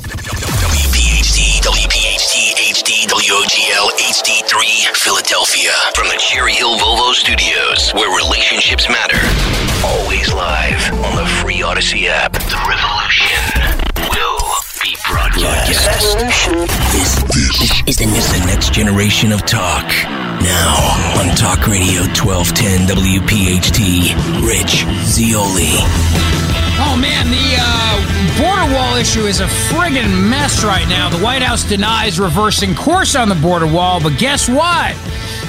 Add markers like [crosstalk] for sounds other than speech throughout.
WPHT, WPHT, HD, WOGL, HD3, Philadelphia. From the Cherry Hill Volvo Studios, where relationships matter. Always live on the free Audacy app. The revolution will be broadcast. This, this is the, the next generation of talk. Now on Talk Radio 1210 WPHT, Rich Zeoli. Oh man, the uh, border wall issue is a friggin' mess right now. The White House denies reversing course on the border wall, but guess what?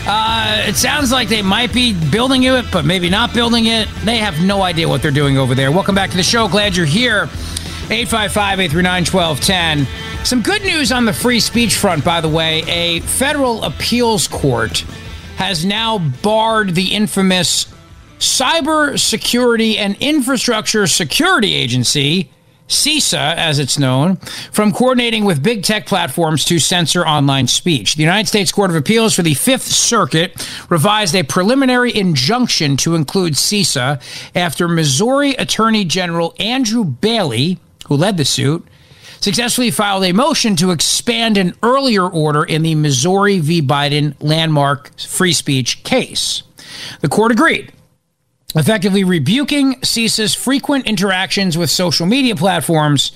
Uh, it sounds like they might be building it, but maybe not building it. They have no idea what they're doing over there. Welcome back to the show. Glad you're here. 855 839 1210. Some good news on the free speech front, by the way. A federal appeals court has now barred the infamous Cyber Security and Infrastructure Security Agency, CISA, as it's known, from coordinating with big tech platforms to censor online speech. The United States Court of Appeals for the Fifth Circuit revised a preliminary injunction to include CISA after Missouri Attorney General Andrew Bailey, who led the suit, successfully filed a motion to expand an earlier order in the Missouri v. Biden landmark free speech case. The court agreed effectively rebuking CISA's frequent interactions with social media platforms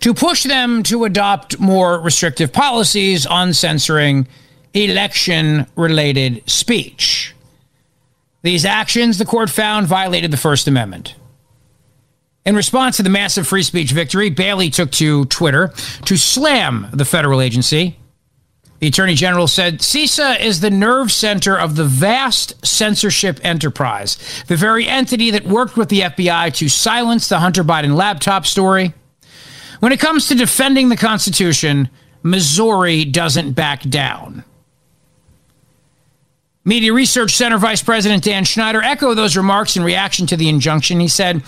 to push them to adopt more restrictive policies on censoring election related speech. These actions, the court found, violated the First Amendment. In response to the massive free speech victory, Bailey took to Twitter to slam the federal agency the Attorney General said CISA is the nerve center of the vast censorship enterprise, the very entity that worked with the FBI to silence the Hunter Biden laptop story. When it comes to defending the Constitution, Missouri doesn't back down. Media Research Center Vice President Dan Schneider echoed those remarks in reaction to the injunction. He said,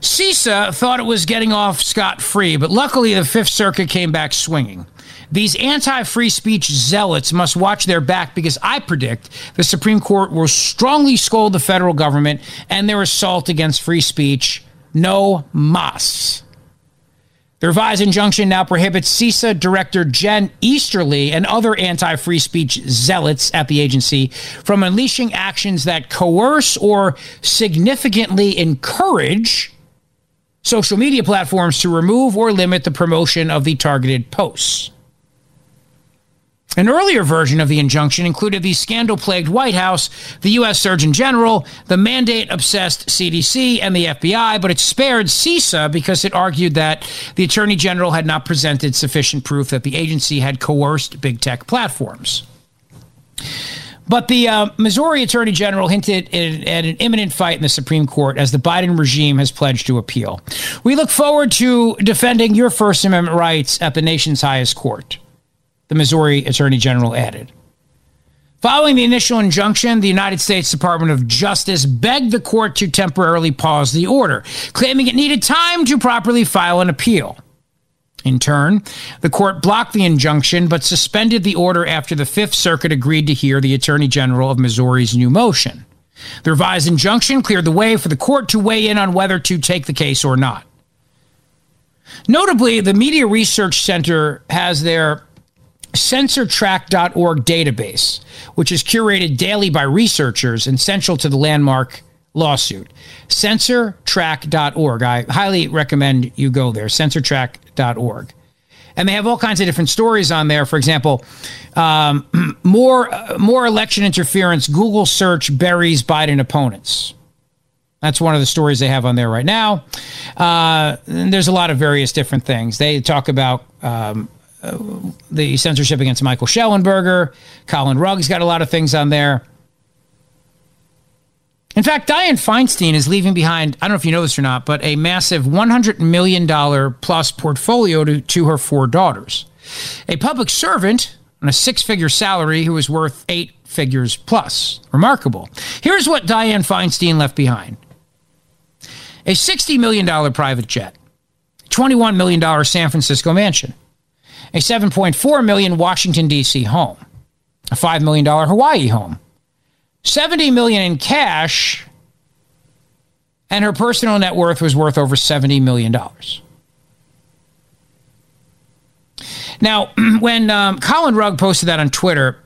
CISA thought it was getting off scot free, but luckily the Fifth Circuit came back swinging. These anti free speech zealots must watch their back because I predict the Supreme Court will strongly scold the federal government and their assault against free speech. No mas. The revised injunction now prohibits CISA Director Jen Easterly and other anti free speech zealots at the agency from unleashing actions that coerce or significantly encourage social media platforms to remove or limit the promotion of the targeted posts. An earlier version of the injunction included the scandal plagued White House, the U.S. Surgeon General, the mandate obsessed CDC, and the FBI, but it spared CISA because it argued that the Attorney General had not presented sufficient proof that the agency had coerced big tech platforms. But the uh, Missouri Attorney General hinted at an imminent fight in the Supreme Court as the Biden regime has pledged to appeal. We look forward to defending your First Amendment rights at the nation's highest court the Missouri Attorney General added. Following the initial injunction, the United States Department of Justice begged the court to temporarily pause the order, claiming it needed time to properly file an appeal. In turn, the court blocked the injunction but suspended the order after the Fifth Circuit agreed to hear the Attorney General of Missouri's new motion. The revised injunction cleared the way for the court to weigh in on whether to take the case or not. Notably, the Media Research Center has their censortrack.org database, which is curated daily by researchers and central to the landmark lawsuit. Censortrack.org. I highly recommend you go there, censortrack.org. And they have all kinds of different stories on there. For example, um, [clears throat] more uh, more election interference. Google search buries Biden opponents. That's one of the stories they have on there right now. Uh, there's a lot of various different things. They talk about um, the censorship against Michael Shellenberger. Colin Rugg's got a lot of things on there. In fact, Dianne Feinstein is leaving behind, I don't know if you know this or not, but a massive $100 million plus portfolio to, to her four daughters. A public servant on a six figure salary who is worth eight figures plus. Remarkable. Here's what Dianne Feinstein left behind a $60 million private jet, $21 million San Francisco mansion, a 7.4 million Washington D.C. home, a $5 million Hawaii home, 70 million in cash and her personal net worth was worth over 70 million dollars now [clears throat] when um, colin rugg posted that on twitter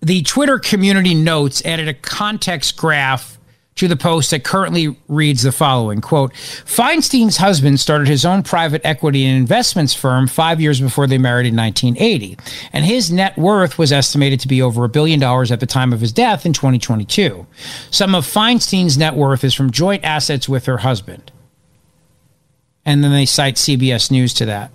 the twitter community notes added a context graph to the post that currently reads the following quote feinstein's husband started his own private equity and investments firm five years before they married in 1980 and his net worth was estimated to be over a billion dollars at the time of his death in 2022 some of feinstein's net worth is from joint assets with her husband. And then they cite cbs news to that.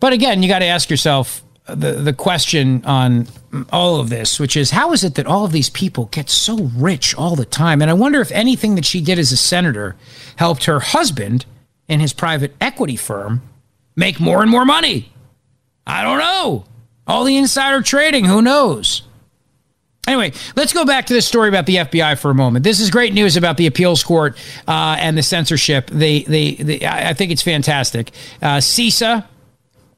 But again you got to ask yourself the the question on all of this, which is how is it that all of these people get so rich all the time? And I wonder if anything that she did as a senator helped her husband and his private equity firm make more and more money. I don't know. All the insider trading, who knows? Anyway, let's go back to this story about the FBI for a moment. This is great news about the appeals court uh, and the censorship. They, they, they, I think it's fantastic. Uh, CISA,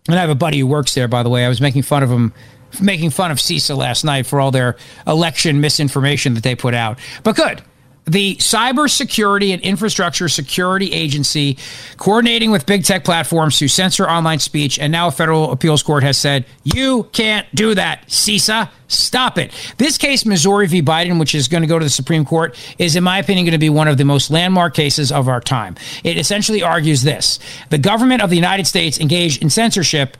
and I have a buddy who works there, by the way. I was making fun of him, making fun of CISA last night for all their election misinformation that they put out. But good. The Cybersecurity and Infrastructure Security Agency, coordinating with big tech platforms to censor online speech, and now a federal appeals court has said, you can't do that, CISA. Stop it. This case, Missouri v. Biden, which is going to go to the Supreme Court, is, in my opinion, going to be one of the most landmark cases of our time. It essentially argues this the government of the United States engaged in censorship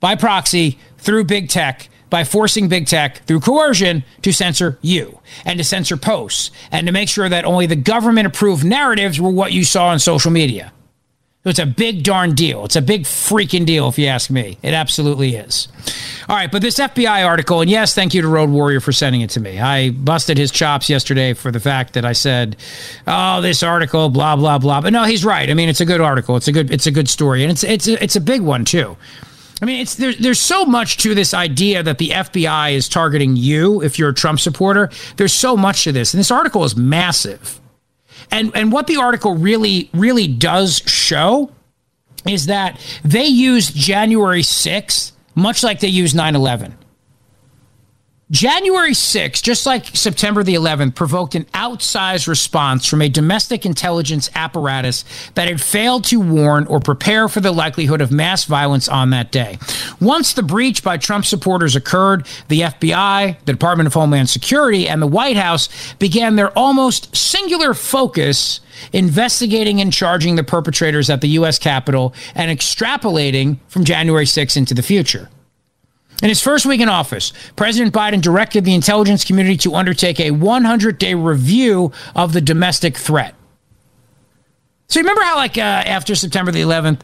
by proxy through big tech by forcing big tech through coercion to censor you and to censor posts and to make sure that only the government approved narratives were what you saw on social media. So it's a big darn deal. It's a big freaking deal, if you ask me. It absolutely is. All right, but this FBI article, and yes, thank you to Road Warrior for sending it to me. I busted his chops yesterday for the fact that I said, "Oh, this article, blah blah blah." But no, he's right. I mean, it's a good article. It's a good. It's a good story, and it's it's it's a big one too. I mean, it's there, there's so much to this idea that the FBI is targeting you if you're a Trump supporter. There's so much to this, and this article is massive. And and what the article really really does show is that they used January 6th much like they used 9/11. January 6th, just like September the 11th, provoked an outsized response from a domestic intelligence apparatus that had failed to warn or prepare for the likelihood of mass violence on that day. Once the breach by Trump supporters occurred, the FBI, the Department of Homeland Security, and the White House began their almost singular focus investigating and charging the perpetrators at the U.S. Capitol and extrapolating from January 6th into the future. In his first week in office, President Biden directed the intelligence community to undertake a 100 day review of the domestic threat. So remember how, like, uh, after September the 11th,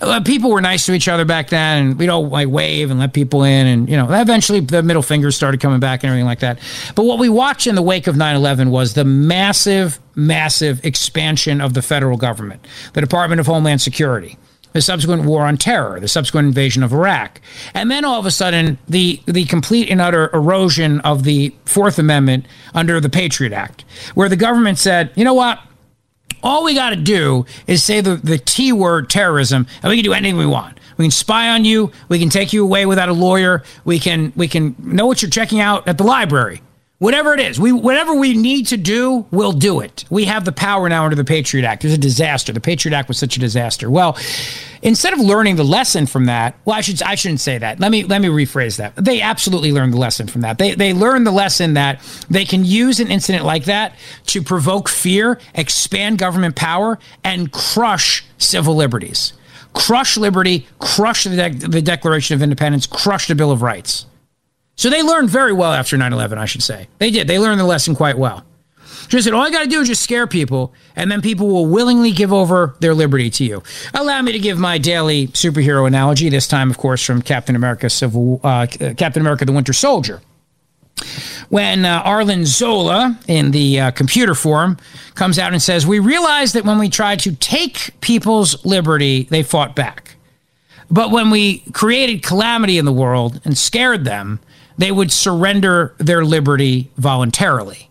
uh, people were nice to each other back then, and we'd all like wave and let people in, and you know, eventually the middle fingers started coming back and everything like that. But what we watched in the wake of 9/11 was the massive, massive expansion of the federal government, the Department of Homeland Security, the subsequent war on terror, the subsequent invasion of Iraq, and then all of a sudden the the complete and utter erosion of the Fourth Amendment under the Patriot Act, where the government said, you know what. All we got to do is say the, the T word terrorism, and we can do anything we want. We can spy on you. We can take you away without a lawyer. We can we can know what you're checking out at the library. Whatever it is, we whatever we need to do, we'll do it. We have the power now under the Patriot Act. It was a disaster. The Patriot Act was such a disaster. Well, instead of learning the lesson from that, well, I should I shouldn't say that. Let me let me rephrase that. They absolutely learned the lesson from that. They they learned the lesson that they can use an incident like that to provoke fear, expand government power, and crush civil liberties, crush liberty, crush the, de- the Declaration of Independence, crush the Bill of Rights. So they learned very well after 9/11, I should say. They did. They learned the lesson quite well. Just said, all I got to do is just scare people, and then people will willingly give over their liberty to you. Allow me to give my daily superhero analogy. This time, of course, from Captain America: Civil uh, Captain America: The Winter Soldier. When uh, Arlen Zola, in the uh, computer form, comes out and says, "We realized that when we tried to take people's liberty, they fought back, but when we created calamity in the world and scared them, they would surrender their liberty voluntarily."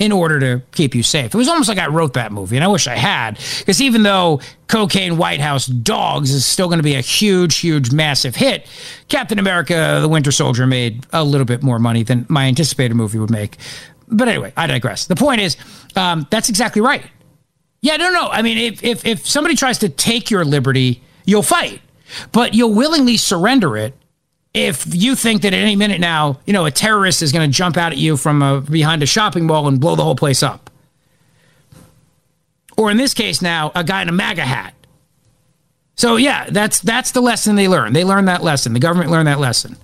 In order to keep you safe. It was almost like I wrote that movie, and I wish I had, because even though Cocaine White House Dogs is still going to be a huge, huge, massive hit, Captain America The Winter Soldier made a little bit more money than my anticipated movie would make. But anyway, I digress. The point is, um, that's exactly right. Yeah, no, no. I mean, if, if, if somebody tries to take your liberty, you'll fight, but you'll willingly surrender it if you think that at any minute now, you know, a terrorist is going to jump out at you from a, behind a shopping mall and blow the whole place up. Or in this case now, a guy in a MAGA hat. So yeah, that's that's the lesson they learned. They learned that lesson. The government learned that lesson.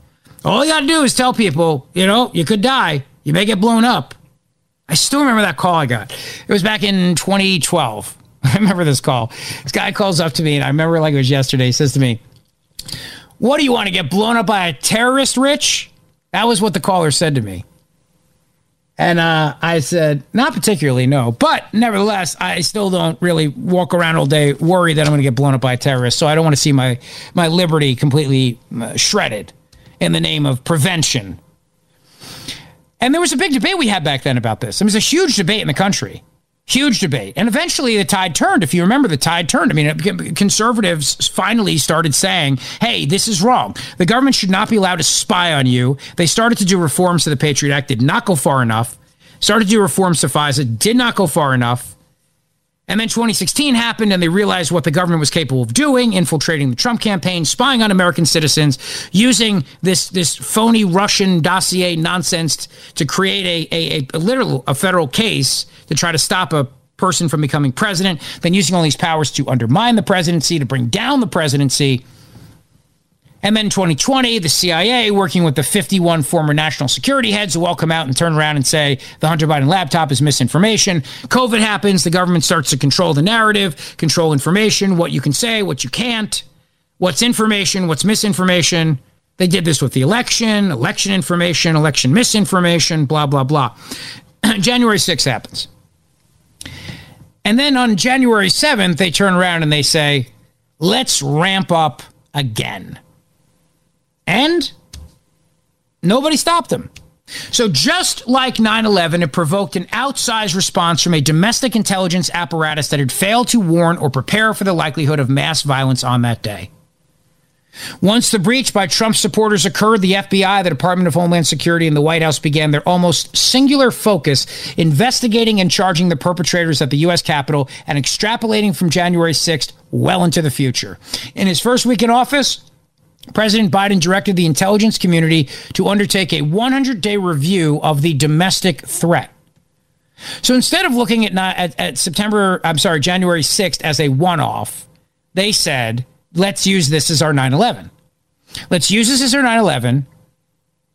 All you got to do is tell people, you know, you could die. You may get blown up. I still remember that call I got. It was back in 2012. [laughs] I remember this call. This guy calls up to me, and I remember like it was yesterday. He says to me, what do you want to get blown up by a terrorist, Rich? That was what the caller said to me. And uh, I said, not particularly, no. But nevertheless, I still don't really walk around all day worried that I'm going to get blown up by a terrorist. So I don't want to see my, my liberty completely uh, shredded in the name of prevention. And there was a big debate we had back then about this. There was a huge debate in the country. Huge debate. And eventually the tide turned. If you remember, the tide turned. I mean, conservatives finally started saying, hey, this is wrong. The government should not be allowed to spy on you. They started to do reforms to the Patriot Act, did not go far enough. Started to do reforms to FISA, did not go far enough. And then 2016 happened, and they realized what the government was capable of doing, infiltrating the Trump campaign, spying on American citizens, using this this phony Russian dossier nonsense to create a, a, a, a literal a federal case to try to stop a person from becoming president, then using all these powers to undermine the presidency, to bring down the presidency. And then 2020, the CIA, working with the 51 former national security heads, who all come out and turn around and say the Hunter Biden laptop is misinformation. COVID happens. The government starts to control the narrative, control information, what you can say, what you can't, what's information, what's misinformation. They did this with the election, election information, election misinformation, blah, blah, blah. [clears throat] January 6th happens. And then on January 7th, they turn around and they say, let's ramp up again. And nobody stopped them. So, just like 9 11, it provoked an outsized response from a domestic intelligence apparatus that had failed to warn or prepare for the likelihood of mass violence on that day. Once the breach by Trump supporters occurred, the FBI, the Department of Homeland Security, and the White House began their almost singular focus investigating and charging the perpetrators at the U.S. Capitol and extrapolating from January 6th well into the future. In his first week in office, President Biden directed the intelligence community to undertake a 100 day review of the domestic threat. So instead of looking at, at, at September, I'm sorry, January 6th as a one off, they said, let's use this as our 9 11. Let's use this as our 9 11.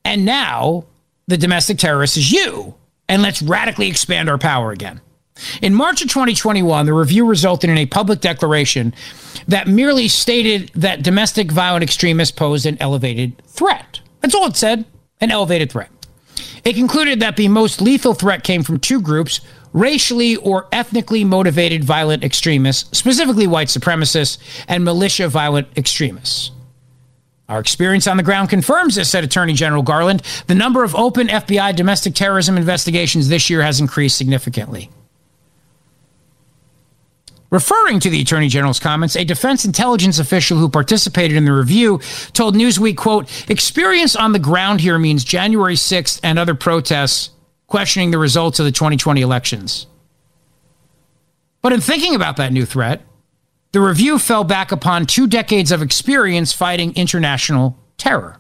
And now the domestic terrorist is you. And let's radically expand our power again. In March of 2021, the review resulted in a public declaration that merely stated that domestic violent extremists posed an elevated threat. That's all it said an elevated threat. It concluded that the most lethal threat came from two groups racially or ethnically motivated violent extremists, specifically white supremacists and militia violent extremists. Our experience on the ground confirms this, said Attorney General Garland. The number of open FBI domestic terrorism investigations this year has increased significantly. Referring to the Attorney General's comments, a defense intelligence official who participated in the review told Newsweek, quote, experience on the ground here means January 6th and other protests questioning the results of the 2020 elections. But in thinking about that new threat, The review fell back upon two decades of experience fighting international terror.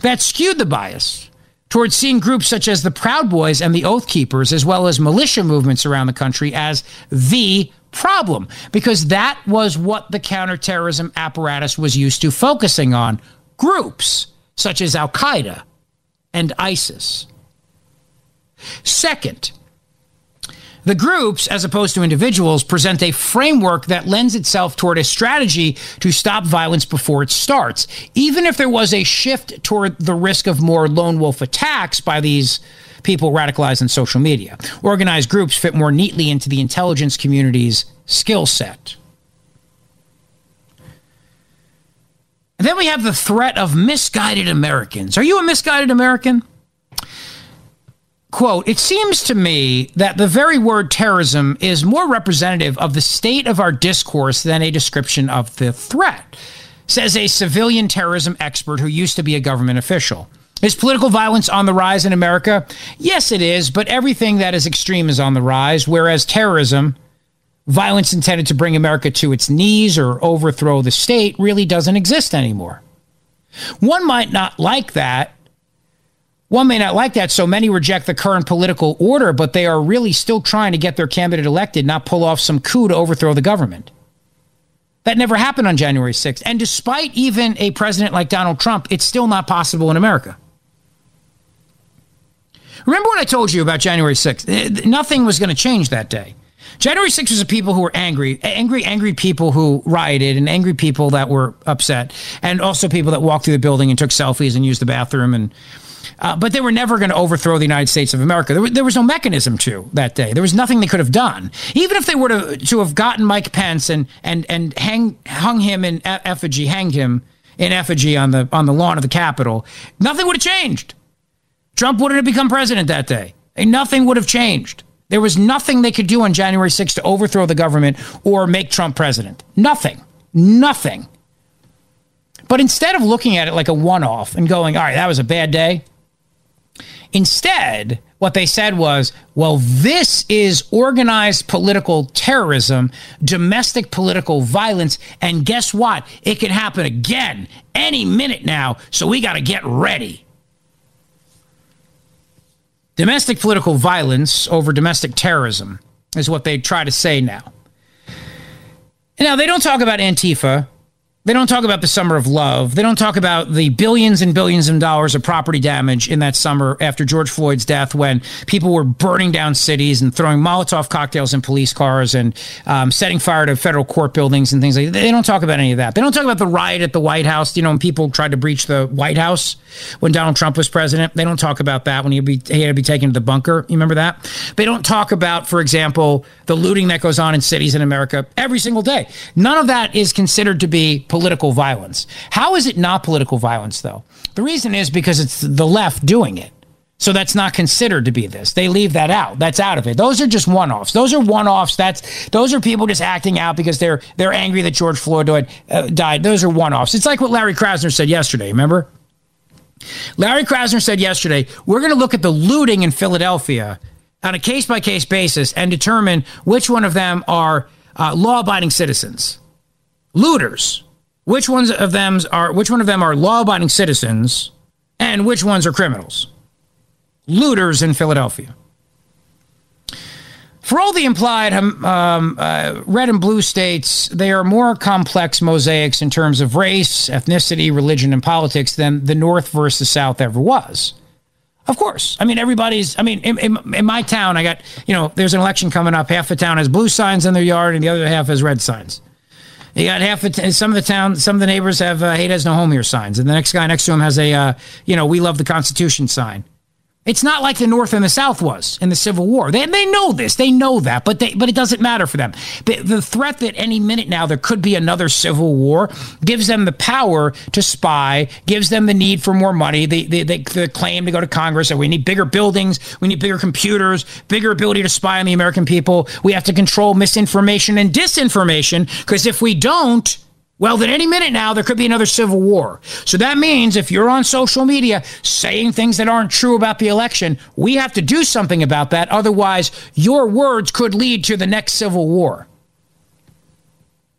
That skewed the bias towards seeing groups such as the Proud Boys and the Oath Keepers, as well as militia movements around the country, as the problem, because that was what the counterterrorism apparatus was used to focusing on groups such as Al Qaeda and ISIS. Second, the groups, as opposed to individuals, present a framework that lends itself toward a strategy to stop violence before it starts. Even if there was a shift toward the risk of more lone wolf attacks by these people radicalized in social media, organized groups fit more neatly into the intelligence community's skill set. And then we have the threat of misguided Americans. Are you a misguided American? quote, it seems to me that the very word terrorism is more representative of the state of our discourse than a description of the threat, says a civilian terrorism expert who used to be a government official. Is political violence on the rise in America? Yes, it is, but everything that is extreme is on the rise, whereas terrorism, violence intended to bring America to its knees or overthrow the state, really doesn't exist anymore. One might not like that one may not like that, so many reject the current political order, but they are really still trying to get their candidate elected, not pull off some coup to overthrow the government. That never happened on January 6th. And despite even a president like Donald Trump, it's still not possible in America. Remember what I told you about January 6th? Eh, nothing was going to change that day. January 6th was the people who were angry, angry, angry people who rioted, and angry people that were upset, and also people that walked through the building and took selfies and used the bathroom and uh, but they were never going to overthrow the United States of America. There, there, was no mechanism to that day. There was nothing they could have done. Even if they were to, to have gotten Mike Pence and and and hang, hung him in effigy, hanged him in effigy on the on the lawn of the Capitol, nothing would have changed. Trump wouldn't have become president that day. And nothing would have changed. There was nothing they could do on January 6th to overthrow the government or make Trump president. Nothing. Nothing. But instead of looking at it like a one off and going, all right, that was a bad day, Instead, what they said was, well, this is organized political terrorism, domestic political violence, and guess what? It can happen again any minute now, so we got to get ready. Domestic political violence over domestic terrorism is what they try to say now. Now, they don't talk about Antifa. They don't talk about the summer of love. They don't talk about the billions and billions of dollars of property damage in that summer after George Floyd's death when people were burning down cities and throwing Molotov cocktails in police cars and um, setting fire to federal court buildings and things like that. They don't talk about any of that. They don't talk about the riot at the White House, you know, when people tried to breach the White House when Donald Trump was president. They don't talk about that when he, be, he had to be taken to the bunker. You remember that? They don't talk about, for example, the looting that goes on in cities in America every single day. None of that is considered to be political violence. How is it not political violence, though? The reason is because it's the left doing it. So that's not considered to be this. They leave that out. That's out of it. Those are just one-offs. Those are one-offs. That's those are people just acting out because they're they're angry that George Floyd died. Uh, died. Those are one-offs. It's like what Larry Krasner said yesterday. Remember? Larry Krasner said yesterday, we're going to look at the looting in Philadelphia on a case-by-case basis and determine which one of them are uh, law-abiding citizens, looters, which ones of them are which one of them are law-abiding citizens and which ones are criminals? Looters in Philadelphia. For all the implied um, um, uh, red and blue states, they are more complex mosaics in terms of race, ethnicity, religion, and politics than the North versus South ever was. Of course. I mean, everybody's, I mean, in, in, in, my town, I got, you know, there's an election coming up. Half the town has blue signs in their yard and the other half has red signs. You got half the some of the town, some of the neighbors have uh, "Hate has no home here" signs, and the next guy next to him has a, uh, you know, "We love the Constitution" sign. It's not like the North and the South was in the Civil War. They, they know this. They know that, but they, but it doesn't matter for them. The, the threat that any minute now there could be another Civil War gives them the power to spy, gives them the need for more money, the, the, the, the claim to go to Congress and we need bigger buildings, we need bigger computers, bigger ability to spy on the American people. We have to control misinformation and disinformation because if we don't, well, then any minute now, there could be another civil war. So that means if you're on social media saying things that aren't true about the election, we have to do something about that. Otherwise, your words could lead to the next civil war.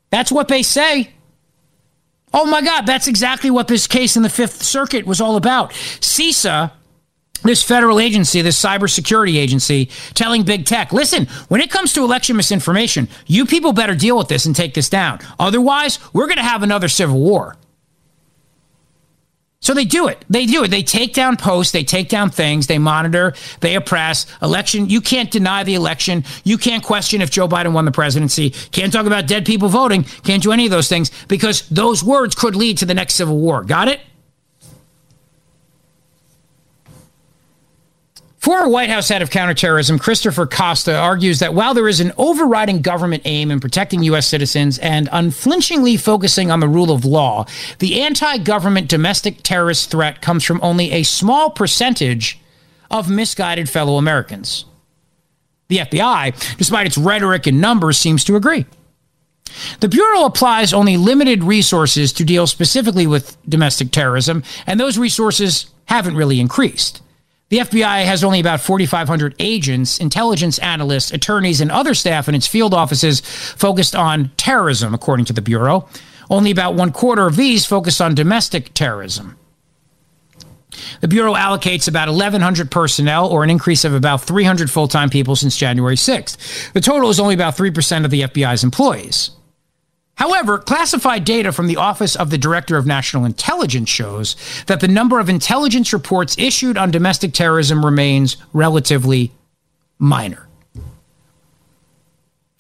That's what they say. Oh my God, that's exactly what this case in the Fifth Circuit was all about. CISA, this federal agency, this cybersecurity agency, telling big tech, listen, when it comes to election misinformation, you people better deal with this and take this down. Otherwise, we're going to have another civil war. So they do it. They do it. They take down posts, they take down things, they monitor, they oppress. Election, you can't deny the election. You can't question if Joe Biden won the presidency. Can't talk about dead people voting. Can't do any of those things because those words could lead to the next civil war. Got it? Former White House head of counterterrorism Christopher Costa argues that while there is an overriding government aim in protecting U.S. citizens and unflinchingly focusing on the rule of law, the anti government domestic terrorist threat comes from only a small percentage of misguided fellow Americans. The FBI, despite its rhetoric and numbers, seems to agree. The Bureau applies only limited resources to deal specifically with domestic terrorism, and those resources haven't really increased. The FBI has only about 4,500 agents, intelligence analysts, attorneys, and other staff in its field offices focused on terrorism, according to the Bureau. Only about one quarter of these focus on domestic terrorism. The Bureau allocates about 1,100 personnel, or an increase of about 300 full time people since January 6th. The total is only about 3% of the FBI's employees. However, classified data from the Office of the Director of National Intelligence shows that the number of intelligence reports issued on domestic terrorism remains relatively minor.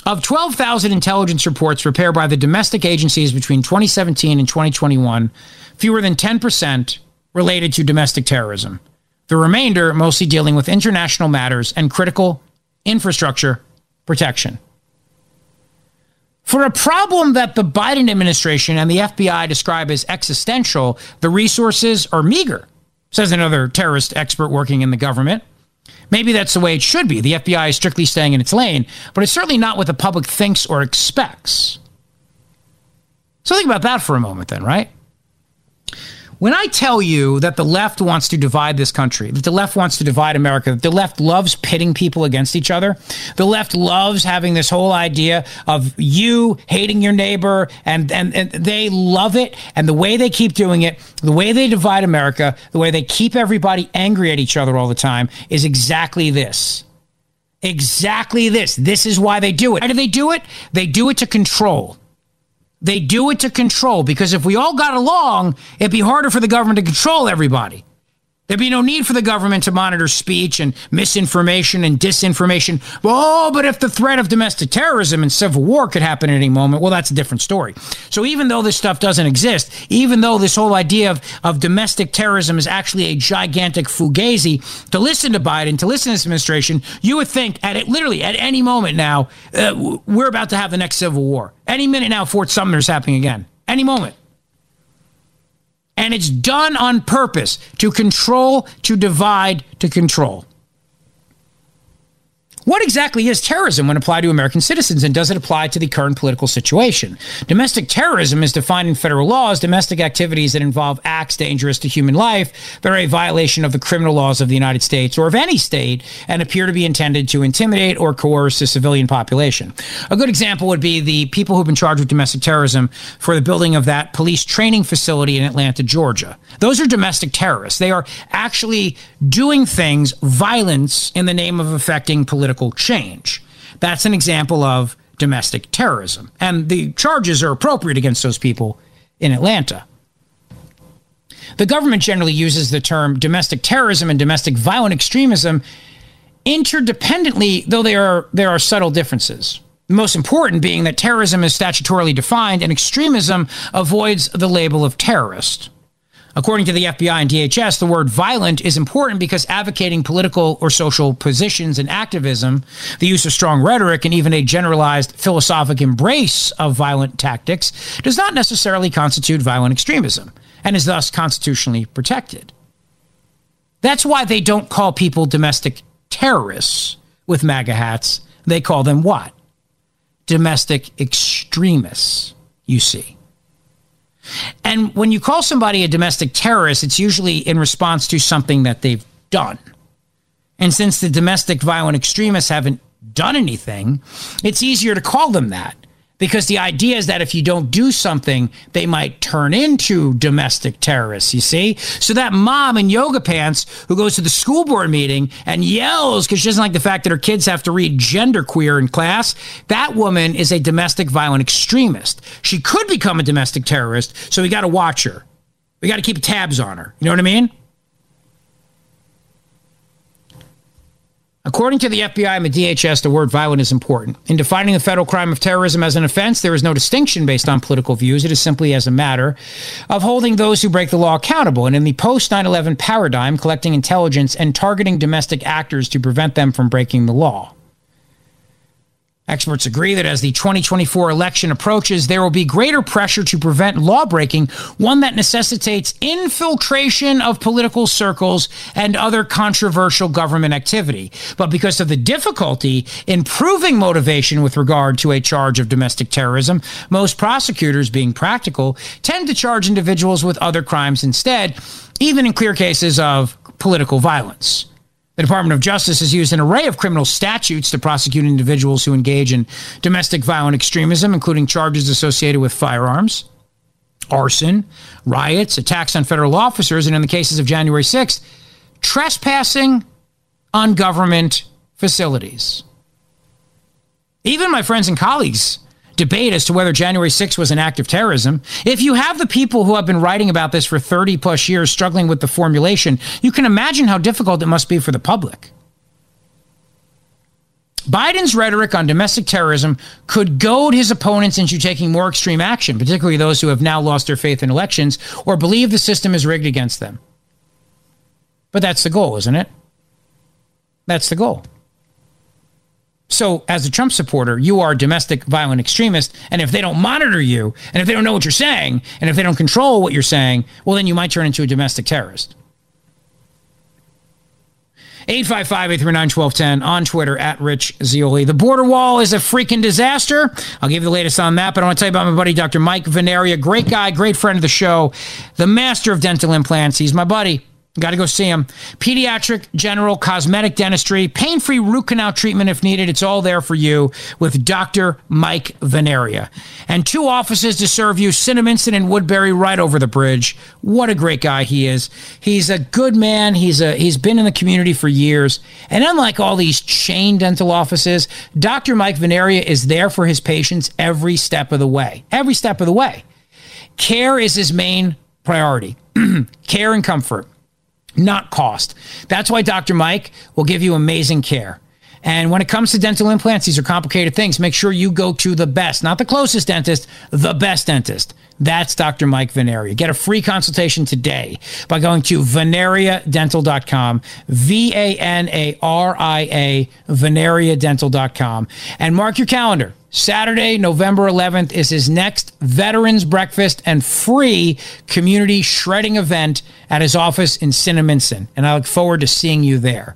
Of 12,000 intelligence reports prepared by the domestic agencies between 2017 and 2021, fewer than 10% related to domestic terrorism. The remainder mostly dealing with international matters and critical infrastructure protection. For a problem that the Biden administration and the FBI describe as existential, the resources are meager, says another terrorist expert working in the government. Maybe that's the way it should be. The FBI is strictly staying in its lane, but it's certainly not what the public thinks or expects. So think about that for a moment, then, right? When I tell you that the left wants to divide this country, that the left wants to divide America, that the left loves pitting people against each other, the left loves having this whole idea of you hating your neighbor, and, and, and they love it. And the way they keep doing it, the way they divide America, the way they keep everybody angry at each other all the time is exactly this. Exactly this. This is why they do it. Why do they do it? They do it to control. They do it to control because if we all got along, it'd be harder for the government to control everybody. There'd be no need for the government to monitor speech and misinformation and disinformation. Oh, but if the threat of domestic terrorism and civil war could happen at any moment, well, that's a different story. So even though this stuff doesn't exist, even though this whole idea of, of domestic terrorism is actually a gigantic fugazi, to listen to Biden, to listen to this administration, you would think at it, literally at any moment now, uh, we're about to have the next civil war. Any minute now, Fort Sumner's happening again. Any moment. And it's done on purpose to control, to divide, to control. What exactly is terrorism when applied to American citizens, and does it apply to the current political situation? Domestic terrorism is defined in federal law as domestic activities that involve acts dangerous to human life that are a violation of the criminal laws of the United States or of any state and appear to be intended to intimidate or coerce the civilian population. A good example would be the people who've been charged with domestic terrorism for the building of that police training facility in Atlanta, Georgia. Those are domestic terrorists. They are actually doing things, violence, in the name of affecting political political change. That's an example of domestic terrorism. And the charges are appropriate against those people in Atlanta. The government generally uses the term domestic terrorism and domestic violent extremism interdependently, though there are, there are subtle differences. The most important being that terrorism is statutorily defined and extremism avoids the label of terrorist. According to the FBI and DHS, the word violent is important because advocating political or social positions and activism, the use of strong rhetoric, and even a generalized philosophic embrace of violent tactics does not necessarily constitute violent extremism and is thus constitutionally protected. That's why they don't call people domestic terrorists with MAGA hats. They call them what? Domestic extremists, you see. And when you call somebody a domestic terrorist, it's usually in response to something that they've done. And since the domestic violent extremists haven't done anything, it's easier to call them that. Because the idea is that if you don't do something, they might turn into domestic terrorists, you see? So that mom in yoga pants who goes to the school board meeting and yells because she doesn't like the fact that her kids have to read genderqueer in class, that woman is a domestic violent extremist. She could become a domestic terrorist, so we got to watch her. We got to keep tabs on her. You know what I mean? According to the FBI and the DHS, the word violent is important. In defining the federal crime of terrorism as an offense, there is no distinction based on political views. It is simply as a matter of holding those who break the law accountable. And in the post 9 11 paradigm, collecting intelligence and targeting domestic actors to prevent them from breaking the law. Experts agree that as the 2024 election approaches, there will be greater pressure to prevent lawbreaking, one that necessitates infiltration of political circles and other controversial government activity. But because of the difficulty in proving motivation with regard to a charge of domestic terrorism, most prosecutors, being practical, tend to charge individuals with other crimes instead, even in clear cases of political violence. The Department of Justice has used an array of criminal statutes to prosecute individuals who engage in domestic violent extremism, including charges associated with firearms, arson, riots, attacks on federal officers, and in the cases of January 6th, trespassing on government facilities. Even my friends and colleagues debate as to whether January 6th was an act of terrorism. If you have the people who have been writing about this for 30 plus years struggling with the formulation, you can imagine how difficult it must be for the public. Biden's rhetoric on domestic terrorism could goad his opponents into taking more extreme action, particularly those who have now lost their faith in elections or believe the system is rigged against them. But that's the goal, isn't it? That's the goal. So, as a Trump supporter, you are a domestic violent extremist. And if they don't monitor you, and if they don't know what you're saying, and if they don't control what you're saying, well, then you might turn into a domestic terrorist. 855 839 1210 on Twitter at Rich Zeoli. The border wall is a freaking disaster. I'll give you the latest on that, but I want to tell you about my buddy, Dr. Mike Vanaria. Great guy, great friend of the show, the master of dental implants. He's my buddy. Got to go see him. Pediatric, general, cosmetic dentistry, pain free root canal treatment if needed. It's all there for you with Dr. Mike Vanaria. And two offices to serve you Cinnaminson and Woodbury right over the bridge. What a great guy he is. He's a good man. He's, a, he's been in the community for years. And unlike all these chain dental offices, Dr. Mike Vanaria is there for his patients every step of the way. Every step of the way. Care is his main priority. [clears throat] Care and comfort not cost. That's why Dr. Mike will give you amazing care. And when it comes to dental implants, these are complicated things. Make sure you go to the best, not the closest dentist, the best dentist. That's Dr. Mike Vanaria. Get a free consultation today by going to vanariadental.com, V A N A R I A, vanariadental.com, and mark your calendar. Saturday, November 11th is his next Veterans Breakfast and free community shredding event at his office in Cinnaminson. And I look forward to seeing you there.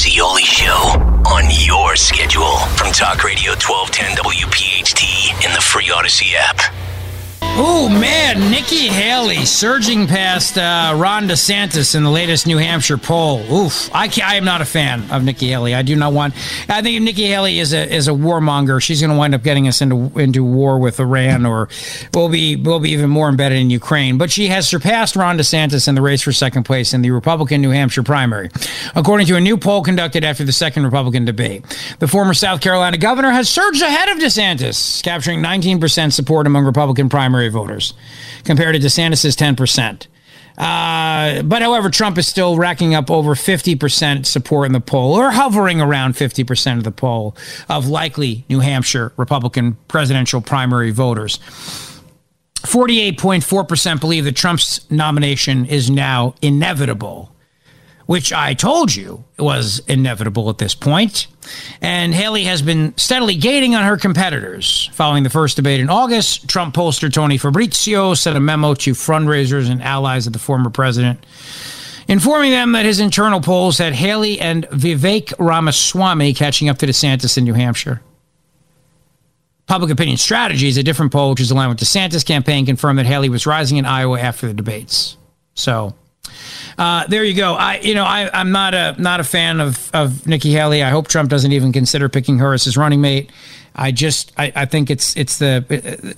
The Zeoli Show on your schedule from Talk Radio 1210 WPHT in the free Audacy app. Oh man, Nikki Haley surging past uh, Ron DeSantis in the latest New Hampshire poll. Oof, I, I am not a fan of Nikki Haley. I do not want. I think Nikki Haley is a is a warmonger. She's going to wind up getting us into into war with Iran, or we'll be we'll be even more embedded in Ukraine. But she has surpassed Ron DeSantis in the race for second place in the Republican New Hampshire primary, according to a new poll conducted after the second Republican debate. The former South Carolina governor has surged ahead of DeSantis, capturing 19 percent support among Republican primary voters, compared to DeSantis' 10%. Uh, but however, Trump is still racking up over 50% support in the poll, or hovering around 50% of the poll of likely New Hampshire Republican presidential primary voters. 48.4% believe that Trump's nomination is now inevitable which I told you was inevitable at this point. And Haley has been steadily gaining on her competitors. Following the first debate in August, Trump pollster Tony Fabrizio sent a memo to fundraisers and allies of the former president, informing them that his internal polls had Haley and Vivek Ramaswamy catching up to DeSantis in New Hampshire. Public Opinion Strategies, a different poll which is aligned with DeSantis' campaign, confirmed that Haley was rising in Iowa after the debates. So uh, there you go. I, you know, I, I'm not a not a fan of of Nikki Haley. I hope Trump doesn't even consider picking her as his running mate. I just, I, I think it's it's the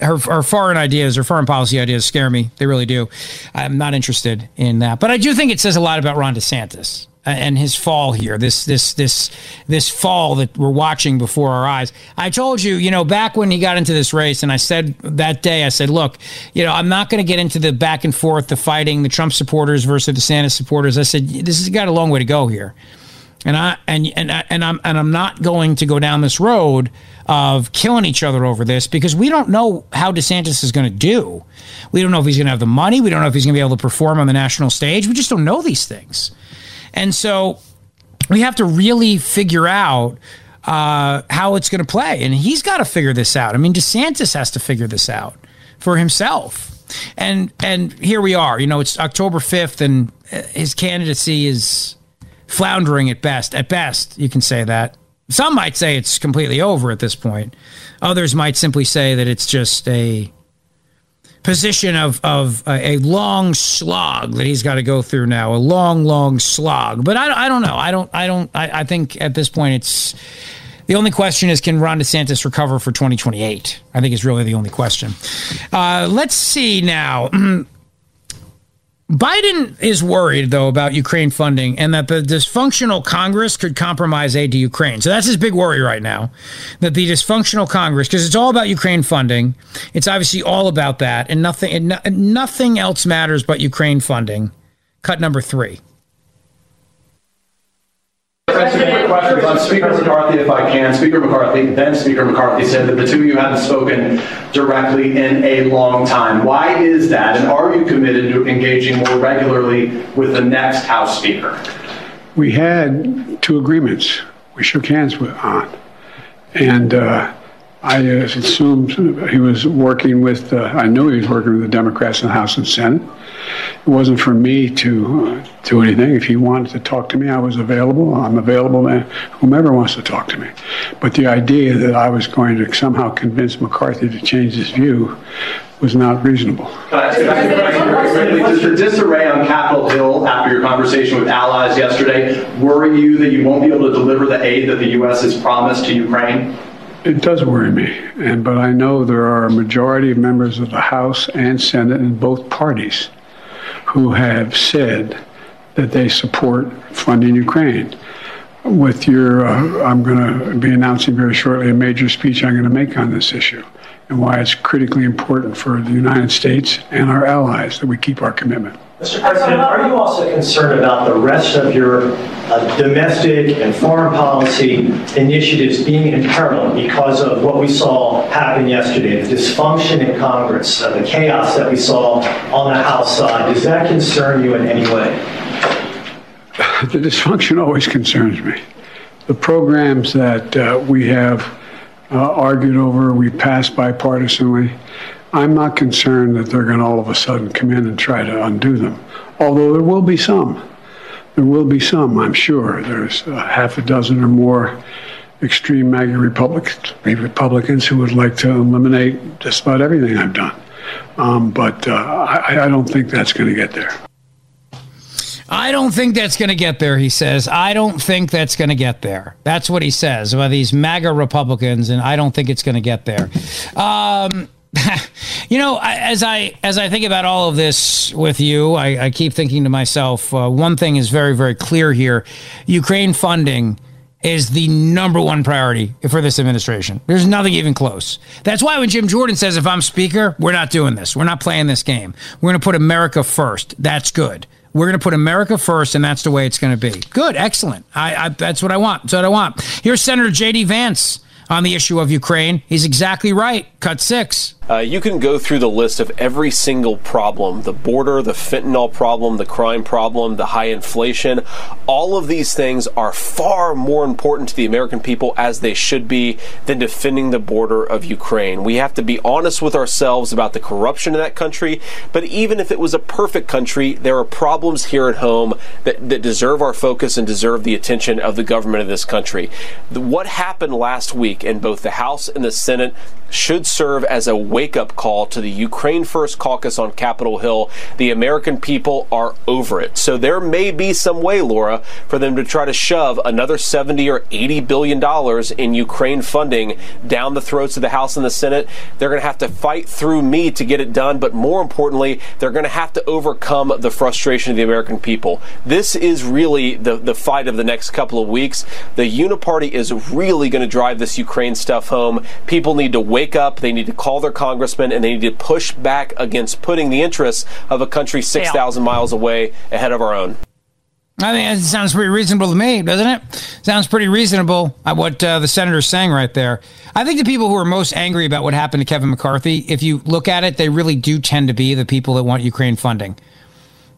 her her foreign ideas, her foreign policy ideas scare me. They really do. I'm not interested in that, but I do think it says a lot about Ron DeSantis and his fall here this this this this fall that we're watching before our eyes i told you you know back when he got into this race and i said that day i said look you know i'm not going to get into the back and forth the fighting the trump supporters versus DeSantis supporters i said this has got a long way to go here and i and and, and i'm and i'm not going to go down this road of killing each other over this because we don't know how DeSantis is going to do. We don't know if he's going to have the money. We don't know if he's going to be able to perform on the national stage. We just don't know these things. And so we have to really figure out uh, how it's going to play. And he's got to figure this out. I mean, DeSantis has to figure this out for himself. And and here we are. You know, it's October 5th and uh, his candidacy is floundering at best. At best, you can say that. Some might say it's completely over at this point. Others might simply say that it's just a position of of a, a, long slog that he's got to go through now, a long, long slog. But I, I don't know. I don't. I don't. I, I think at this point, it's the only question is can Ron DeSantis recover for 2028? I think is really the only question. Uh, let's see now. [clears throat] Biden is worried, though, about Ukraine funding and that the dysfunctional Congress could compromise aid to Ukraine. So that's his big worry right now. That the dysfunctional Congress, because it's all about Ukraine funding, it's obviously all about that, and nothing, and nothing else matters but Ukraine funding. Cut number three questions on Speaker McCarthy, if I can. Speaker McCarthy, then Speaker McCarthy said that the two of you haven't spoken directly in a long time. Why is that? And are you committed to engaging more regularly with the next House Speaker? We had two agreements we shook hands with on. And uh, I assumed he was working with, uh, I knew he was working with the Democrats in the House and Senate. It wasn't for me to uh, do anything. If he wanted to talk to me, I was available. I'm available to whomever wants to talk to me. But the idea that I was going to somehow convince McCarthy to change his view was not reasonable. Does the disarray on Capitol Hill after your conversation with allies yesterday worry you that you won't be able to deliver the aid that the U.S. has promised to Ukraine? It does worry me, and but I know there are a majority of members of the House and Senate in both parties who have said that they support funding Ukraine. With your, uh, I'm going to be announcing very shortly a major speech I'm going to make on this issue and why it's critically important for the United States and our allies that we keep our commitment. Mr. President, are you also concerned about the rest of your uh, domestic and foreign policy initiatives being in peril because of what we saw happen yesterday, the dysfunction in Congress, uh, the chaos that we saw on the House side? Does that concern you in any way? The dysfunction always concerns me. The programs that uh, we have uh, argued over, we passed bipartisanly. I'm not concerned that they're going to all of a sudden come in and try to undo them, although there will be some. There will be some, I'm sure. There's a half a dozen or more extreme MAGA Republicans, Republicans who would like to eliminate just about everything I've done. Um, but uh, I, I don't think that's going to get there. I don't think that's going to get there, he says. I don't think that's going to get there. That's what he says about these MAGA Republicans, and I don't think it's going to get there. Um, [laughs] you know, as I as I think about all of this with you, I, I keep thinking to myself, uh, one thing is very very clear here: Ukraine funding is the number one priority for this administration. There's nothing even close. That's why when Jim Jordan says, "If I'm Speaker, we're not doing this. We're not playing this game. We're going to put America first. That's good." We're going to put America first, and that's the way it's going to be. Good, excellent. I, I, that's what I want. That's what I want. Here's Senator J.D. Vance on the issue of Ukraine. He's exactly right. Cut six. Uh, you can go through the list of every single problem the border, the fentanyl problem, the crime problem, the high inflation. All of these things are far more important to the American people, as they should be, than defending the border of Ukraine. We have to be honest with ourselves about the corruption in that country. But even if it was a perfect country, there are problems here at home that, that deserve our focus and deserve the attention of the government of this country. The, what happened last week in both the House and the Senate should serve as a wake up call to the Ukraine First caucus on Capitol Hill. The American people are over it. So there may be some way, Laura, for them to try to shove another 70 or 80 billion dollars in Ukraine funding down the throats of the House and the Senate. They're going to have to fight through me to get it done, but more importantly, they're going to have to overcome the frustration of the American people. This is really the, the fight of the next couple of weeks. The Uniparty is really going to drive this Ukraine stuff home. People need to wake up, they need to call their congressman, and they need to push back against putting the interests of a country 6,000 miles away ahead of our own. I think it sounds pretty reasonable to me, doesn't it? Sounds pretty reasonable at what uh, the senator's saying right there. I think the people who are most angry about what happened to Kevin McCarthy, if you look at it, they really do tend to be the people that want Ukraine funding.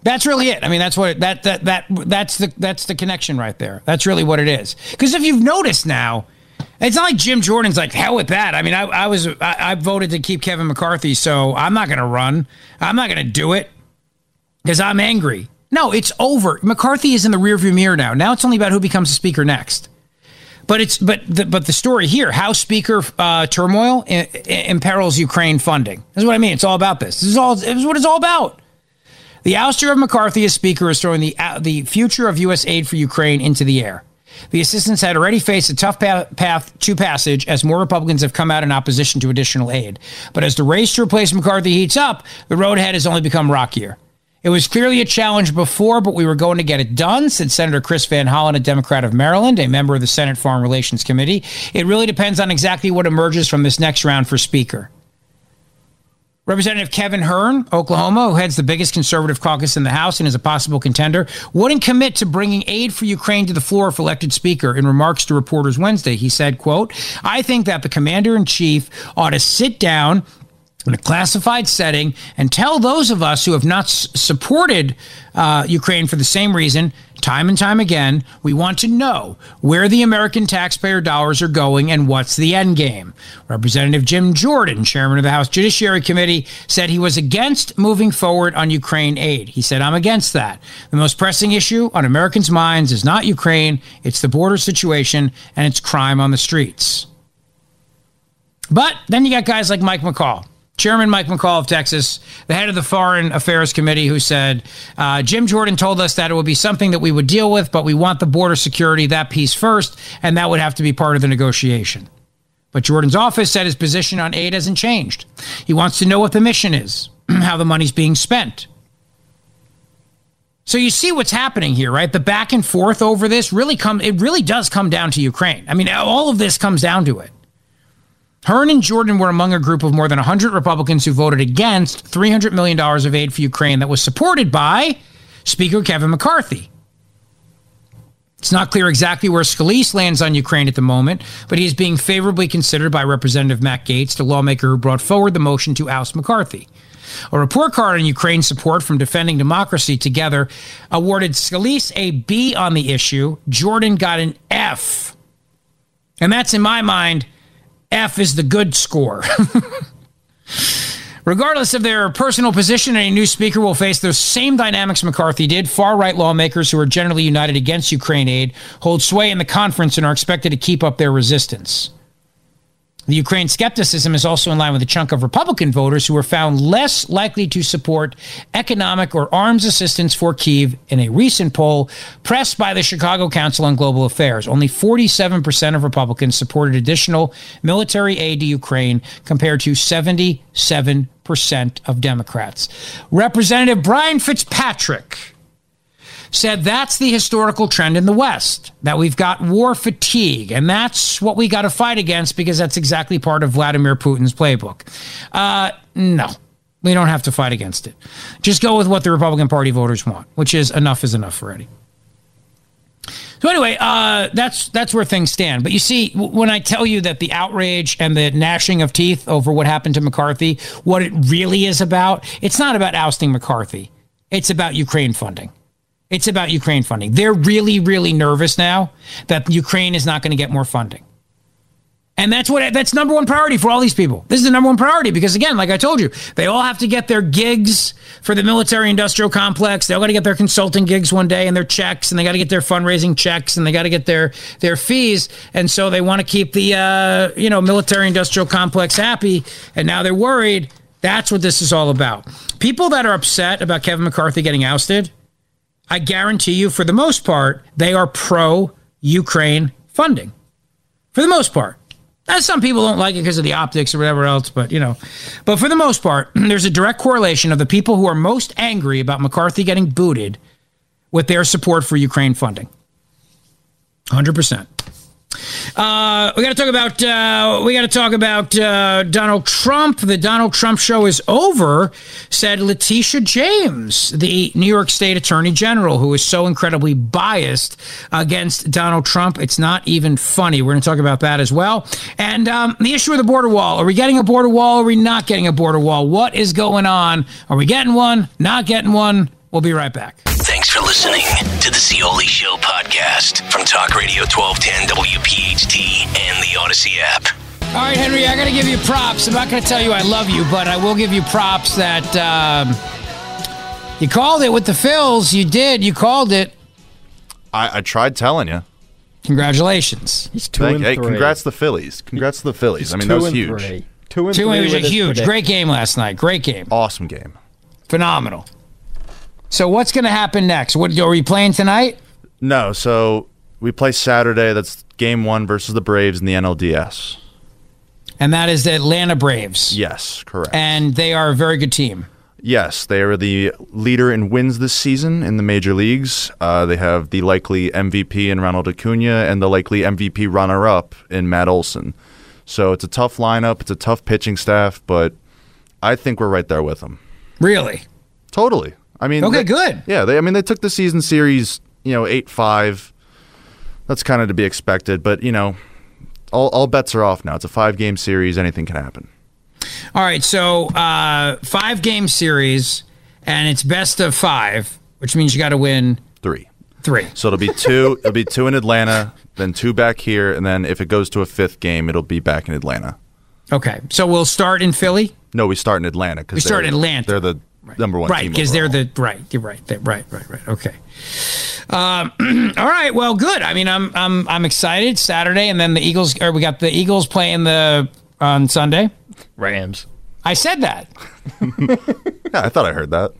That's really it. I mean, that's what that that that that's the that's the connection right there. That's really what it is. Because if you've noticed now, it's not like Jim Jordan's like hell with that. I mean, I, I was I, I, voted to keep Kevin McCarthy, so I'm not going to run. I'm not going to do it because I'm angry. No, it's over. McCarthy is in the rearview mirror now. Now it's only about who becomes the speaker next. But it's but the, but the story here, House Speaker uh, turmoil imperils Ukraine funding. That's what I mean. It's all about this. This is all. This is what it's all about. The ouster of McCarthy as Speaker is throwing the uh, the future of U.S. aid for Ukraine into the air. The assistants had already faced a tough path to passage as more Republicans have come out in opposition to additional aid. But as the race to replace McCarthy heats up, the road ahead has only become rockier. It was clearly a challenge before, but we were going to get it done, said Senator Chris Van Hollen, a Democrat of Maryland, a member of the Senate Foreign Relations Committee. It really depends on exactly what emerges from this next round for Speaker. Representative Kevin Hern, Oklahoma, who heads the biggest conservative caucus in the House and is a possible contender, wouldn't commit to bringing aid for Ukraine to the floor if elected speaker. In remarks to reporters Wednesday, he said, quote, I think that the commander in chief ought to sit down in a classified setting and tell those of us who have not s- supported uh, Ukraine for the same reason, time and time again, we want to know where the American taxpayer dollars are going and what's the end game. Representative Jim Jordan, chairman of the House Judiciary Committee, said he was against moving forward on Ukraine aid. He said, I'm against that. The most pressing issue on Americans' minds is not Ukraine, it's the border situation and it's crime on the streets. But then you got guys like Mike McCaul Chairman Mike McCaul of Texas, the head of the Foreign Affairs Committee, who said, uh, Jim Jordan told us that it would be something that we would deal with, but we want the border security, that piece first, and that would have to be part of the negotiation. But Jordan's office said his position on aid hasn't changed. He wants to know what the mission is, [clears throat] how the money's being spent. So you see what's happening here, right? The back and forth over this really come it really does come down to Ukraine. I mean, all of this comes down to it. Hern and Jordan were among a group of more than 100 Republicans who voted against $300 million of aid for Ukraine that was supported by Speaker Kevin McCarthy. It's not clear exactly where Scalise lands on Ukraine at the moment, but he is being favorably considered by Representative Matt Gaetz, the lawmaker who brought forward the motion to oust McCarthy. A report card on Ukraine's support from Defending Democracy Together awarded Scalise a B on the issue. Jordan got an F. And that's, in my mind, F is the good score. [laughs] Regardless of their personal position, any new speaker will face the same dynamics McCarthy did. Far right lawmakers who are generally united against Ukraine aid hold sway in the conference and are expected to keep up their resistance. The Ukraine skepticism is also in line with a chunk of Republican voters who were found less likely to support economic or arms assistance for Kiev in a recent poll pressed by the Chicago Council on Global Affairs. Only 47% of Republicans supported additional military aid to Ukraine compared to 77% of Democrats. Representative Brian Fitzpatrick said that's the historical trend in the West, that we've got war fatigue, and that's what we got to fight against because that's exactly part of Vladimir Putin's playbook. Uh, no, we don't have to fight against it. Just go with what the Republican Party voters want, which is enough is enough already. So anyway, uh, that's that's where things stand. But you see, when I tell you that the outrage and the gnashing of teeth over what happened to McCarthy, what it really is about, it's not about ousting McCarthy. It's about Ukraine funding. It's about Ukraine funding. They're really, really nervous now that Ukraine is not going to get more funding. And that's what that's number one priority for all these people. This is the number one priority because again, like I told you, they all have to get their gigs for the military industrial complex. They all got to get their consulting gigs one day and their checks, and they got to get their fundraising checks, and they got to get their their fees. And so they want to keep the uh, you know military industrial complex happy. And now they're worried. That's what this is all about. People that are upset about Kevin McCarthy getting ousted I guarantee you, for the most part, they are pro Ukraine funding. For the most part. Now, some people don't like it because of the optics or whatever else, but you know. But for the most part, [clears throat] there's a direct correlation of the people who are most angry about McCarthy getting booted with their support for Ukraine funding. 100%. Uh, we got to talk about uh, we got to talk about uh, Donald Trump. The Donald Trump show is over," said Letitia James, the New York State Attorney General, who is so incredibly biased against Donald Trump. It's not even funny. We're going to talk about that as well, and um, the issue of the border wall. Are we getting a border wall? Are we not getting a border wall? What is going on? Are we getting one? Not getting one? We'll be right back. Thanks for listening the Zeoli Show podcast from Talk Radio 1210 WPHT and the Audacy app. All right, Henry, I got to give you props. I'm not going to tell you I love you, but I will give you props that um, you called it with the Phils. You did. You called it. I, I tried telling you. Congratulations. He's two Thank, and hey, three. congrats to the Phillies. Congrats to the Phillies. He's I mean, two that was and huge. three. Two and Two three it was a with huge, prediction. great game last night. Great game. Awesome game. Phenomenal. So what's going to happen next? What are we playing tonight? No, so we play Saturday. That's game one versus the Braves in the NLDS. And that is the Atlanta Braves. Yes, correct. And they are a very good team. Yes, they are the leader in wins this season in the major leagues. Uh, they have the likely MVP in Ronald Acuna and the likely MVP runner-up in Matt Olson. So it's a tough lineup. It's a tough pitching staff, but I think we're right there with them. Really? Totally. I mean, Okay, they- good. Yeah, they, I mean, they took the season series, you know, eight five. That's kind of to be expected, but you know, all, all bets are off now. It's a five game series. Anything can happen. All right. So uh, five game series, and it's best of five, which means you got to win Three. three. So it'll be two. [laughs] it'll be two in Atlanta, then two back here, and then if it goes to a fifth game, it'll be back in Atlanta. Okay. So we'll start in Philly. No, we start in Atlanta because We start in Atlanta. They're the number one right because they're the right you're right they right right right okay. Um, [clears throat] all right well good. I mean i'm i'm i'm excited. Saturday and then the eagles or we got the eagles playing the on sunday. Rams. i said that. [laughs] Yeah, I thought I heard that.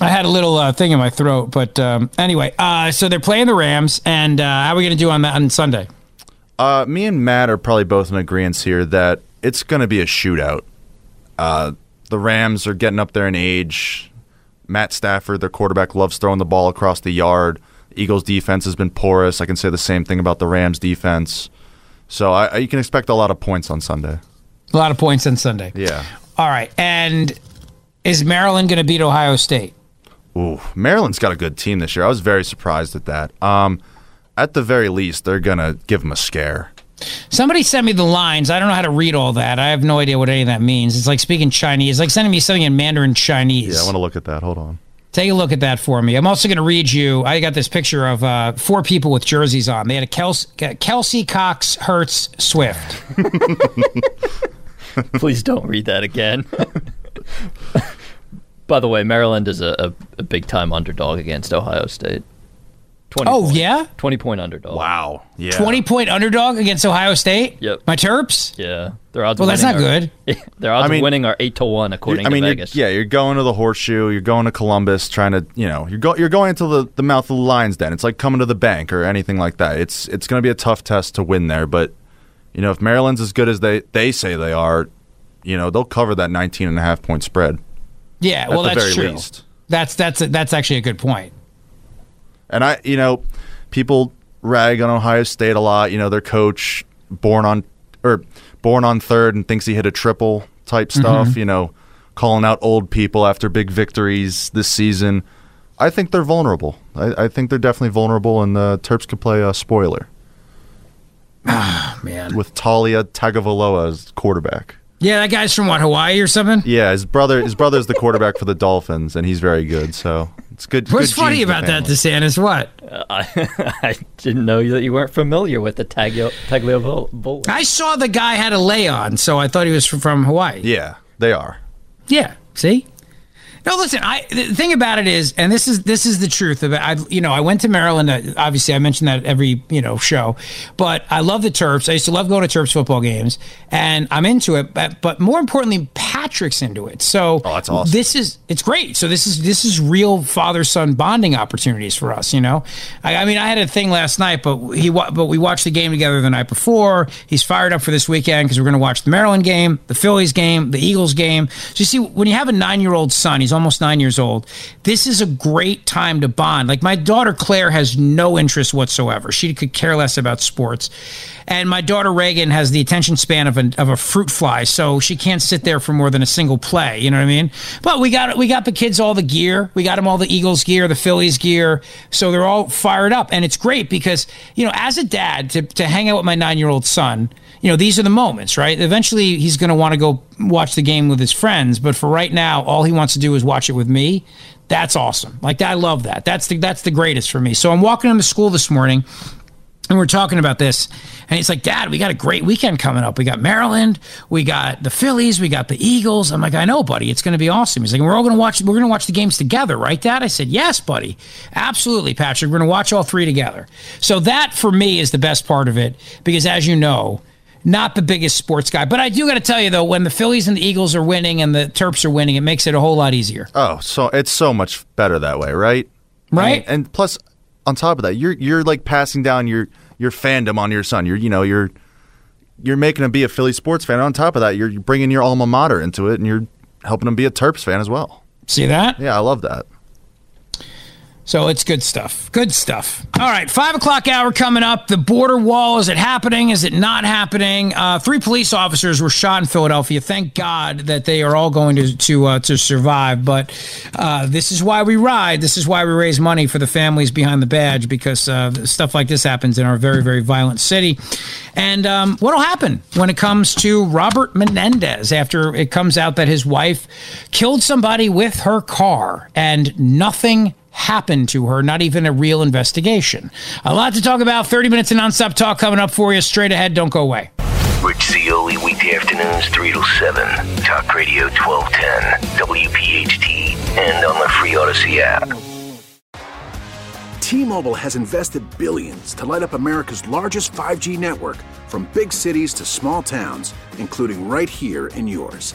i had a little uh, thing in my throat but um, anyway uh, so they're playing the rams and uh, how are we going to do on that on sunday? Uh, me and Matt are probably both in agreement here that it's going to be a shootout. Uh, the Rams are getting up there in age. Matt Stafford, their quarterback, loves throwing the ball across the yard. Eagles' defense has been porous. I can say the same thing about the Rams' defense. So I, I, you can expect a lot of points on Sunday. A lot of points on Sunday. Yeah. All right. And is Maryland going to beat Ohio State? Ooh, Maryland's got a good team this year. I was very surprised at that. Um, at the very least, they're gonna give them a scare. Somebody sent me the lines. I don't know how to read all that. I have no idea what any of that means. It's like speaking Chinese. It's like sending me something in Mandarin Chinese. Yeah, I want to look at that. Hold on. Take a look at that for me. I'm also going to read you. I got this picture of uh, four people with jerseys on. They had a Kelsey, Kelce Cox, Hurts, Swift. [laughs] Please don't read that again. [laughs] By the way, Maryland is a, a, a big time underdog against Ohio State. 20 oh, point, yeah? 20 point underdog. Wow. Yeah. 20 point underdog against Ohio State? Yep. My Terps? Yeah. Their odds well, that's not are, good. [laughs] Their odds I mean, of winning are 8 to 1 according I mean, to Vegas. yeah, you're going to the horseshoe, you're going to Columbus trying to, you know, you're go, you're going into the, the mouth of the lion's den. It's like coming to the bank or anything like that. It's it's going to be a tough test to win there, but you know, if Maryland's as good as they they say they are, you know, they'll cover that 19 and a half point spread. Yeah, well, that's true. Least. That's that's a, that's actually a good point. And I, you know, people rag on Ohio State a lot. You know, their coach born on or born on third and thinks he hit a triple type stuff. Mm-hmm. You know, calling out old people after big victories this season. I think they're vulnerable. I, I think they're definitely vulnerable, and the Terps could play a spoiler. [sighs] Ah, man. With Taulia Tagovailoa as quarterback. Yeah, that guy's from what Hawaii or something. Yeah, his brother. His brother's the quarterback for the Dolphins, and he's very good. So it's good. What's good funny about that, DeSantis? What? Uh, I, [laughs] I, didn't know that you weren't familiar with the Taglio Taglio I saw the guy had a lay on, so I thought he was from Hawaii. Yeah, they are. Yeah. See, no, listen. I the thing about it is, and this is this is the truth of it. I you know I went to Maryland. Uh, obviously, I mentioned that every you know show, but I love the Terps. I used to love going to Terps football games, and I'm into it. But but more importantly, Patrick's into it. So oh, that's awesome. This is it's great. So this is this is real father son bonding opportunities for us. You know, I, I mean, I had a thing last night, but he but we watched the game together the night before. He's fired up for this weekend because we're going to watch the Maryland game, the Phillies game, the Eagles game. So you see, when you have a nine year old son, he's He's almost nine years old. This is a great time to bond. Like my daughter Claire has no interest whatsoever. She could care less about sports. And my daughter Reagan has the attention span of a, of a fruit fly, so she can't sit there for more than a single play. You know what I mean? But we got we got the kids all the gear. We got them all the Eagles gear, the Phillies gear, so they're all fired up, and it's great because you know, as a dad, to to hang out with my nine year old son you know, these are the moments, right? Eventually, he's going to want to go watch the game with his friends, but for right now, all he wants to do is watch it with me. That's awesome. Like I love that. That's the that's the greatest for me. So I'm walking into school this morning, and we're talking about this, and he's like, "Dad, we got a great weekend coming up. We got Maryland, we got the Phillies, we got the Eagles." I'm like, "I know, buddy. It's going to be awesome." He's like, "We're all going to watch. We're going to watch the games together, right, Dad?" I said, "Yes, buddy. Absolutely, Patrick. We're going to watch all three together." So that for me is the best part of it because, as you know not the biggest sports guy. But I do got to tell you though, when the Phillies and the Eagles are winning and the Terps are winning, it makes it a whole lot easier. Oh, so it's so much better that way, right? Right. Mean, and plus, on top of that, you're you're like passing down your your fandom on your son. You're you know you're you're making him be a Philly sports fan. On top of that, you're bringing your alma mater into it, and you're helping him be a Terps fan as well. See that? Yeah, I love that. So it's good stuff. Good stuff. All right, five o'clock hour coming up. The border wall is it happening? Is it not happening? Uh, three police officers were shot in Philadelphia. Thank God that they are all going to to uh, to survive. But uh, this is why we ride. This is why we raise money for the families behind the badge because uh, stuff like this happens in our very very violent city. And um, what will happen when it comes to Robert Menendez after it comes out that his wife killed somebody with her car and nothing happened to her, not even a real investigation. A lot to talk about. 30 minutes of nonstop talk coming up for you. Straight ahead. Don't go away. Rich Zeoli, weekday afternoons, 3 to 7. Talk Radio 1210, WPHT, and on the free Audacy app. T Mobile has invested billions to light up America's largest 5G network from big cities to small towns, including right here in yours.